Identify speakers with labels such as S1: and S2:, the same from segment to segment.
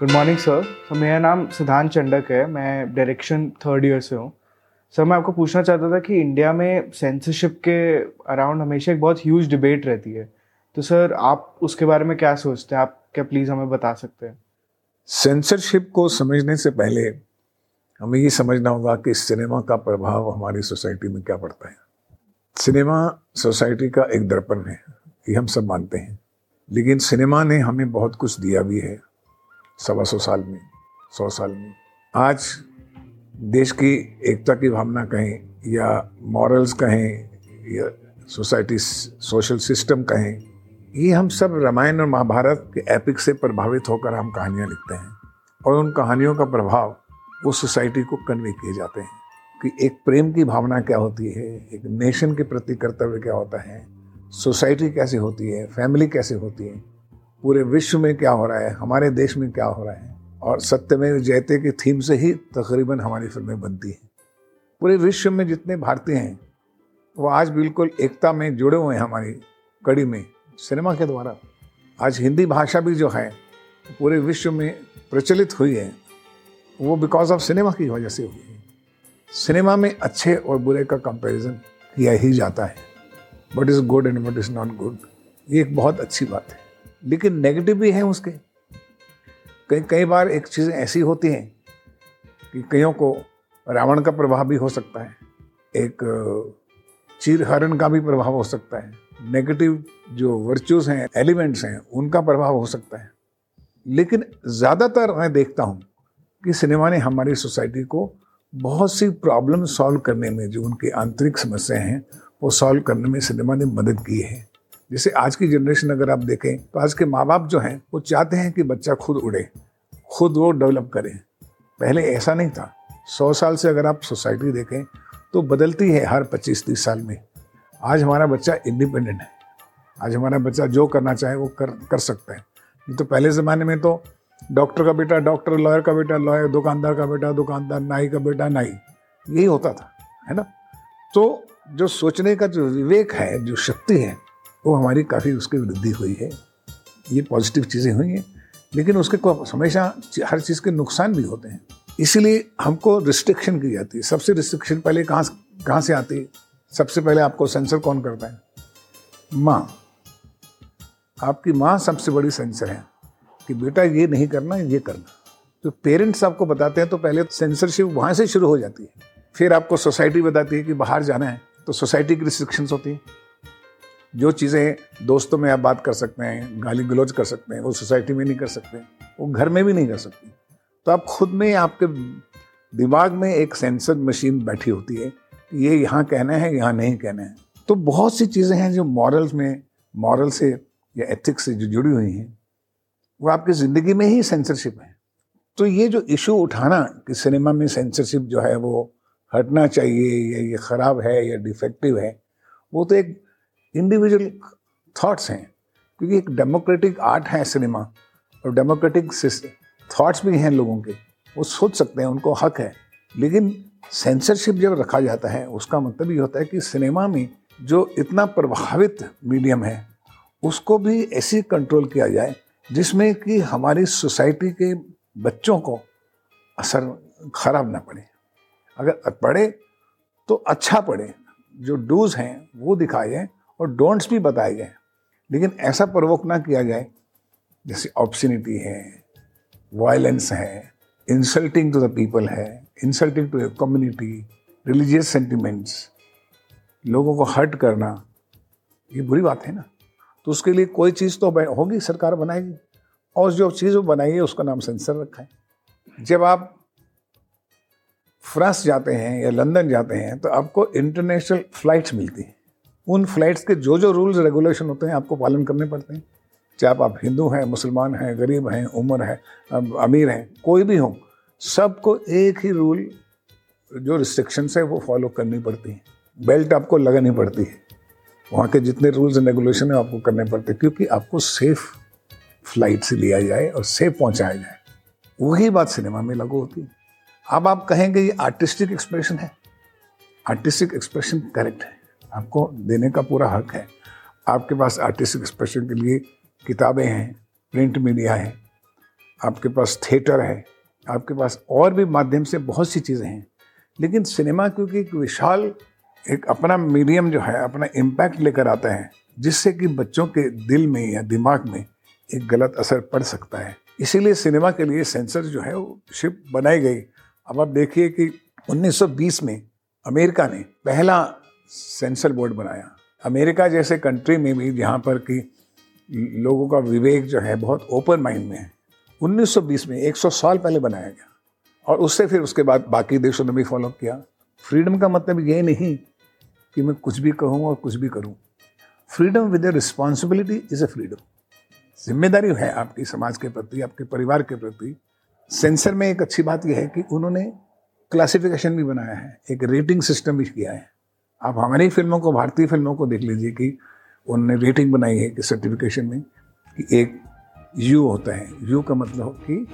S1: Good morning sir sir मेरा नाम सिद्धांत चंडक है। मैं डायरेक्शन थर्ड ईयर से हूँ। सर मैं आपको पूछना चाहता था कि इंडिया में सेंसरशिप के अराउंड हमेशा एक बहुत ह्यूज डिबेट रहती है। तो सर आप उसके बारे में क्या सोचते हैं? आप क्या प्लीज़ हमें बता सकते हैं?
S2: सेंसरशिप को समझने से पहले हमें ये समझना होगा कि सिनेमा का प्रभाव हमारी सोसाइटी में क्या पड़ता है। सिनेमा सोसाइटी का एक दर्पण है, ये हम सब मानते हैं। लेकिन सिनेमा ने हमें बहुत कुछ दिया भी है। सवा सौ साल में, सौ साल में। आज देश की एकता की भावना कहें या मॉरल्स कहें या सोसाइटी सोशल सिस्टम कहें, ये हम सब रामायण और महाभारत के एपिक से प्रभावित होकर हम कहानियाँ लिखते हैं और उन कहानियों का प्रभाव वो सोसाइटी को कन्वे किए जाते हैं कि एक प्रेम की भावना क्या होती है, एक नेशन के प्रति कर्तव्य क्या होता है सोसाइटी कैसे होती है फैमिली कैसे होती है। पूरे विश्व में क्या हो रहा है, हमारे देश में क्या हो रहा है, और सत्यमेव जयते की थीम से ही तकरीबन हमारी फ़िल्में बनती हैं। पूरे विश्व में जितने भारतीय हैं, वो आज बिल्कुल एकता में जुड़े हुए हैं हमारी कड़ी में, सिनेमा के द्वारा। आज हिंदी भाषा भी जो है, पूरे विश्व में प्रचलित हुई है, वो बिकॉज़ ऑफ़ सिनेमा की वजह से हुई है। सिनेमा में अच्छे और बुरे का कंपैरिजन किया ही जाता है। What is good and what is not good ये एक बहुत अच्छी बात है। लेकिन नेगेटिव भी हैं उसके। कई कई बार एक चीज़ें ऐसी होती हैं कि कईयों को रावण का प्रभाव भी हो सकता है, एक चीर हरण का भी प्रभाव हो सकता है नेगेटिव जो वर्चूज हैं एलिमेंट्स हैं, उनका प्रभाव हो सकता है। लेकिन ज़्यादातर मैं देखता हूँ कि सिनेमा ने हमारी सोसाइटी को बहुत सी प्रॉब्लम सॉल्व करने में, जो उनकी आंतरिक समस्याएँ हैं, वो सॉल्व करने में सिनेमा ने मदद की है। जैसे आज की जनरेशन अगर आप देखें तो आज के माँ बाप जो हैं, वो चाहते हैं कि बच्चा खुद उड़े, खुद वो डेवलप करें। पहले ऐसा नहीं था। सौ साल से अगर आप सोसाइटी देखें तो बदलती है हर पच्चीस तीस साल में। आज हमारा बच्चा इंडिपेंडेंट है। आज हमारा बच्चा जो करना चाहे, वो कर कर सकता है। नहीं तो पहले ज़माने में तो डॉक्टर का बेटा डॉक्टर लॉयर का बेटा लॉयर दुकानदार का बेटा दुकानदार, नाई का बेटा नाई। यही होता था, है ना? तो जो सोचने का जो विवेक है, जो शक्ति है वो हमारी काफ़ी उसकी वृद्धि हुई है। ये पॉजिटिव चीज़ें हुई हैं, लेकिन उसके हमेशा हर चीज़ के नुकसान भी होते हैं। इसीलिए हमको रिस्ट्रिक्शन की जाती है। सबसे रिस्ट्रिक्शन पहले कहाँ कहाँ से आती है? सबसे पहले आपको सेंसर कौन करता है? माँ। आपकी माँ सबसे बड़ी सेंसर है कि बेटा ये नहीं करना, ये करना। तो पेरेंट्स आपको बताते हैं तो पहले सेंसरशिप वहाँ से शुरू हो जाती है। फिर आपको सोसाइटी बताती है कि बाहर जाना है तो सोसाइटी की रिस्ट्रिक्शंस होती हैं। जो चीज़ें दोस्तों में आप बात कर सकते हैं, गाली गलौज कर सकते हैं, वो सोसाइटी में नहीं कर सकते, वो घर में भी नहीं कर सकते। तो आप खुद में आपके दिमाग में एक सेंसर मशीन बैठी होती है कि ये यहाँ कहना है, यहाँ नहीं कहना है। तो बहुत सी चीज़ें हैं जो मॉरल्स में मॉरल से या एथिक्स से जो जुड़ी हुई हैं, वो आपकी ज़िंदगी में ही सेंसरशिप है। तो ये जो इशू उठाना कि सिनेमा में सेंसरशिप जो है वो हटना चाहिए या ये ख़राब है या डिफेक्टिव है, वो तो एक इंडिविजुअल थॉट्स हैं, क्योंकि एक डेमोक्रेटिक आर्ट है सिनेमा और डेमोक्रेटिक थॉट्स भी हैं लोगों के, वो सोच सकते हैं, उनको हक है, लेकिन सेंसरशिप जब रखा जाता है, उसका मतलब ये होता है कि सिनेमा में जो इतना प्रभावित मीडियम है, उसको भी ऐसे कंट्रोल किया जाए, जिसमें कि हमारी सोसाइटी के बच्चों को असर खराब ना पड़े। अगर पढ़े तो अच्छा पढ़े जो डूज हैं, वो दिखाए और डोंट्स भी बताए गए लेकिन ऐसा प्रवोक ना किया जाए, जैसे ऑप्शनिटी है वायलेंस है इंसल्टिंग टू द पीपल है insulting to community religious sentiments लोगों को हर्ट करना, ये बुरी बात है ना? तो उसके लिए कोई चीज़ तो होगी, सरकार बनाएगी। और जो चीज़ वो बनाई है, उसका नाम सेंसर रखा है। जब आप फ्रांस जाते हैं या लंदन जाते हैं तो आपको इंटरनेशनल फ्लाइट्स मिलती हैं। उन फ्लाइट्स के जो जो रूल्स रेगुलेशन होते हैं आपको पालन करने पड़ते हैं। चाहे आप, हिंदू हैं मुसलमान हैं गरीब हैं उम्र है अमीर हैं कोई भी हो सबको एक ही रूल जो रिस्ट्रिक्शंस है वो फॉलो करनी पड़ती है। बेल्ट आपको लगानी पड़ती है। वहाँ के जितने रूल्स एंड रेगुलेशन है आपको करने पड़ते हैं क्योंकि आपको सेफ़ फ़्लाइट से लिया जाए और सेफ़ पहुँचाया जाए। वही बात सिनेमा में लागू होती है। अब आप कहेंगे ये आर्टिस्टिक एक्सप्रेशन है। आर्टिस्टिक एक्सप्रेशन करेक्ट है। आपको देने का पूरा हक है। आपके पास आर्टिस्टिक एक्सप्रेशन के लिए किताबें हैं प्रिंट मीडिया है, आपके पास थिएटर है, आपके पास और भी माध्यम से बहुत सी चीज़ें हैं। लेकिन सिनेमा क्योंकि एक विशाल, एक अपना मीडियम जो है, अपना इम्पैक्ट लेकर आता है, जिससे कि बच्चों के दिल में या दिमाग में एक गलत असर पड़ सकता है। इसीलिए सिनेमा के लिए सेंसर जो है, वो शिप बनाई गई। अब आप देखिए कि 1920 में अमेरिका ने पहला सेंसर बोर्ड बनाया। अमेरिका जैसे कंट्री में भी जहाँ पर कि लोगों का विवेक जो है बहुत ओपन माइंड में है। 1920 में 100 साल पहले बनाया गया। और उससे फिर उसके बाद बाकी देशों ने भी फॉलो किया। फ्रीडम का मतलब ये नहीं कि मैं कुछ भी कहूँ और कुछ भी करूँ। Freedom with responsibility is a freedom ज़िम्मेदारी है आपकी समाज के प्रति, आपके परिवार के प्रति। सेंसर में एक अच्छी बात यह है कि उन्होंने क्लासिफिकेशन भी बनाया है, एक रेटिंग सिस्टम भी किया है। आप हमारी फ़िल्मों को, भारतीय फ़िल्मों को देख लीजिए कि उन्होंने रेटिंग बनाई है कि सर्टिफिकेशन में कि एक यू होता है। यू का मतलब कि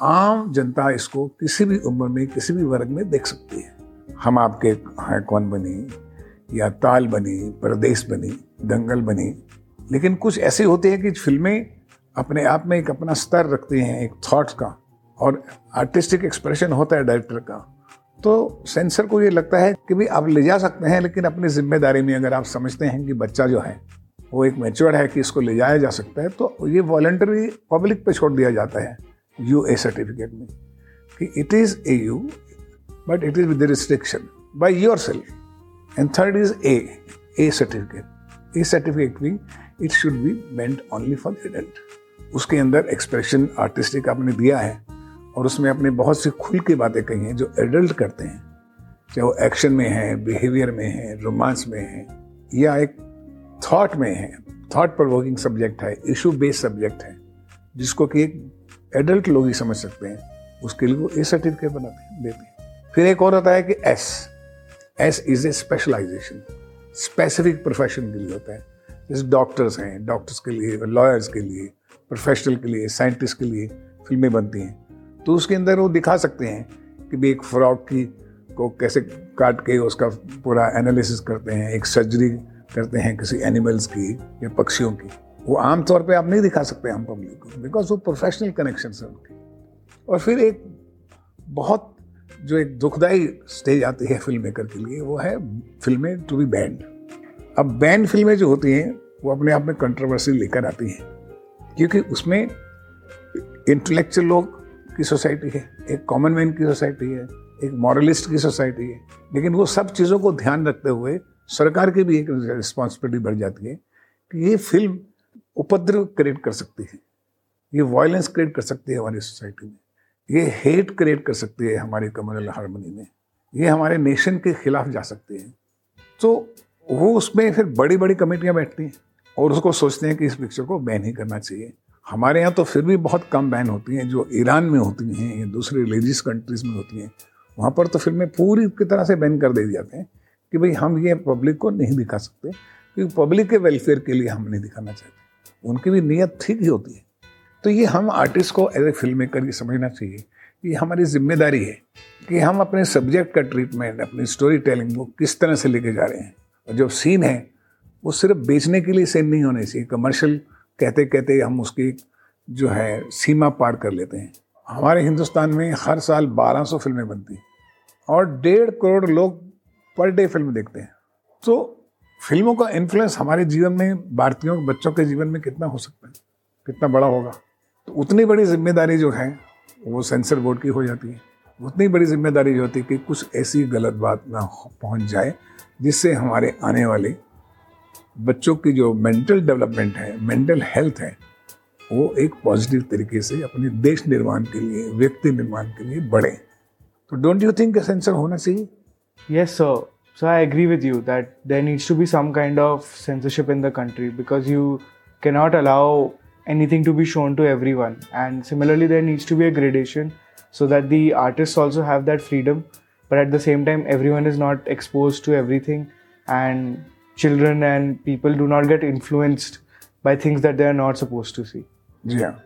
S2: आम जनता इसको किसी भी उम्र में, किसी भी वर्ग में देख सकती है। हम आपके हैं कौन बने, या ताल बनी परदेश बनी, दंगल बने। लेकिन कुछ ऐसे होते हैं कि फ़िल्में अपने आप में एक अपना स्तर रखती हैं, एक थॉट्स का, और आर्टिस्टिक एक्सप्रेशन होता है डायरेक्टर का। तो सेंसर को ये लगता है कि भाई आप ले जा सकते हैं, लेकिन अपनी ज़िम्मेदारी में अगर आप समझते हैं कि बच्चा जो है, वो एक मेच्योर है कि इसको ले जाया जा सकता है तो ये वॉल्टरी पब्लिक पे छोड़ दिया जाता है यू ए सर्टिफिकेट में कि it is A U but it is with restriction by yourself and third is A A certificate A certificate भी it should be meant only for adult उसके अंदर एक्सप्रेशन आर्टिस्टिक आपने दिया है और उसमें अपने बहुत सी खुल की बातें कही हैं, जो एडल्ट करते हैं। चाहे वो एक्शन में है बिहेवियर में है रोमांस में है, या एक थॉट में है। थॉट प्रोवोकिंग सब्जेक्ट है इशू बेस्ड सब्जेक्ट है, जिसको कि एक एडल्ट लोग ही समझ सकते हैं। उसके लिए वो ए सर्टिफिकेट बनाते हैं देते हैं। फिर एक और होता है कि S S is a specialisation specific profession के लिए होता है। जैसे डॉक्टर्स हैं डॉक्टर्स के लिए लॉयर्स के लिए प्रोफेशनल के लिए साइंटिस्ट के लिए फ़िल्में बनती हैं। तो उसके अंदर वो दिखा सकते हैं कि भी एक फ्रॉक की को कैसे काट के उसका पूरा एनालिसिस करते हैं, एक सर्जरी करते हैं किसी एनिमल्स की या पक्षियों की। वो आमतौर पे आप नहीं दिखा सकते हम पब्लिक को बिकॉज़ वो प्रोफेशनल कनेक्शन है उनके। और फिर एक बहुत जो एक दुखदाई स्टेज आती है फ़िल्म मेकर के लिए, वो है फ़िल्में टू बी बैंड अब बैंड फ़िल्में जो होती हैं, वो अपने आप में कंट्रोवर्सी लेकर आती हैं, क्योंकि उसमें इंटेलेक्चुअल लोग की सोसाइटी है, एक कॉमन मैन की सोसाइटी है, एक मॉरलिस्ट की सोसाइटी है, लेकिन वो सब चीज़ों को ध्यान रखते हुए सरकार की भी एक रिस्पॉन्सिबिलिटी बढ़ जाती है कि ये फ़िल्म उपद्रव क्रिएट कर सकती है, ये वायलेंस क्रिएट कर सकती है हमारी सोसाइटी में, ये हेट क्रिएट कर सकती है हमारी कम्युनल हारमोनी में, ये हमारे नेशन के खिलाफ जा सकते हैं। तो वो उसमें फिर बड़ी बड़ी कमेटियाँ बैठती हैं और उसको सोचते हैं कि इस पिक्चर को बैन ही करना चाहिए। हमारे यहाँ तो फिर भी बहुत कम बैन होती हैं, जो ईरान में होती हैं या दूसरे रिलीजियस कंट्रीज़ में होती हैं। वहाँ पर तो फ़िल्में पूरी की तरह से बैन कर दे जाते हैं कि भाई हम ये पब्लिक को नहीं दिखा सकते, क्योंकि पब्लिक के वेलफेयर के लिए हम नहीं दिखाना चाहते। उनकी भी नीयत ठीक ही होती है। तो ये हम आर्टिस्ट को एज ए फ़िल्म मेकर ये समझना चाहिए ये हमारी ज़िम्मेदारी है कि हम अपने सब्जेक्ट का ट्रीटमेंट अपनी स्टोरी टेलिंग को किस तरह से लेके जा रहे हैं। और जो सीन है, वो सिर्फ़ बेचने के लिए सीन नहीं होने चाहिए कमर्शियल कहते कहते हम उसकी जो है सीमा पार कर लेते हैं। हमारे हिंदुस्तान में हर साल 1200 फ़िल्में बनती हैं और डेढ़ करोड़ लोग पर डे फ़िल्म देखते हैं। तो फ़िल्मों का इन्फ्लुएंस हमारे जीवन में, भारतीयों बच्चों के जीवन में कितना हो सकता है, कितना बड़ा होगा? तो उतनी बड़ी ज़िम्मेदारी जो है, वो सेंसर बोर्ड की हो जाती है। उतनी बड़ी ज़िम्मेदारी जो होती है कि कुछ ऐसी गलत बात ना पहुँच जाए, जिससे हमारे आने वाले बच्चों की जो मेंटल डेवलपमेंट है, मेंटल हेल्थ है, वो एक पॉजिटिव तरीके से अपने देश निर्माण के लिए, व्यक्ति निर्माण के लिए बढ़े। तो डोंट यू थिंक सेंसर होना चाहिए?
S1: Yes sir so I agree with you that there needs to be some kind of censorship in the country because you cannot allow anything to be shown to everyone and similarly there needs to be a gradation so that the artist also have that freedom but at the same time everyone is not expose to everything and children and people do not get influenced by things that they are not supposed to see.
S2: जी हाँ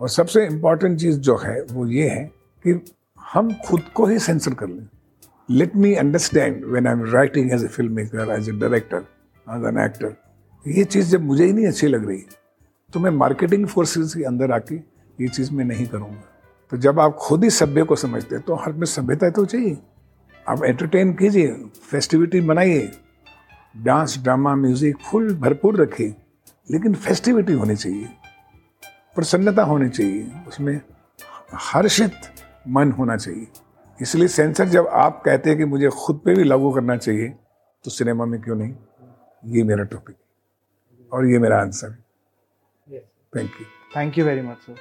S2: और सबसे important चीज़ जो है वो ये है कि हम खुद को ही सेंसर कर लें let me understand when I'm writing as a filmmaker, as a director, as an actor. ये चीज़ जब मुझे ही नहीं अच्छी लग रही तो मैं मार्केटिंग फोर्सेस के अंदर आके ये चीज़ मैं नहीं करूँगा तो जब आप खुद ही सभ्य को समझते हैं तो हर में सभ्यता तो चाहिए आप एंटरटेन कीजिए फेस्टिविटी बनाइए डांस ड्रामा म्यूज़िक फुल भरपूर रखिए लेकिन फेस्टिविटी होनी चाहिए प्रसन्नता होनी चाहिए उसमें हर्षित मन होना चाहिए। इसलिए सेंसर जब आप कहते हैं कि मुझे खुद पे भी लागू करना चाहिए तो सिनेमा में क्यों नहीं? ये मेरा टॉपिक और ये मेरा आंसर है। Thank you
S1: thank you very much sir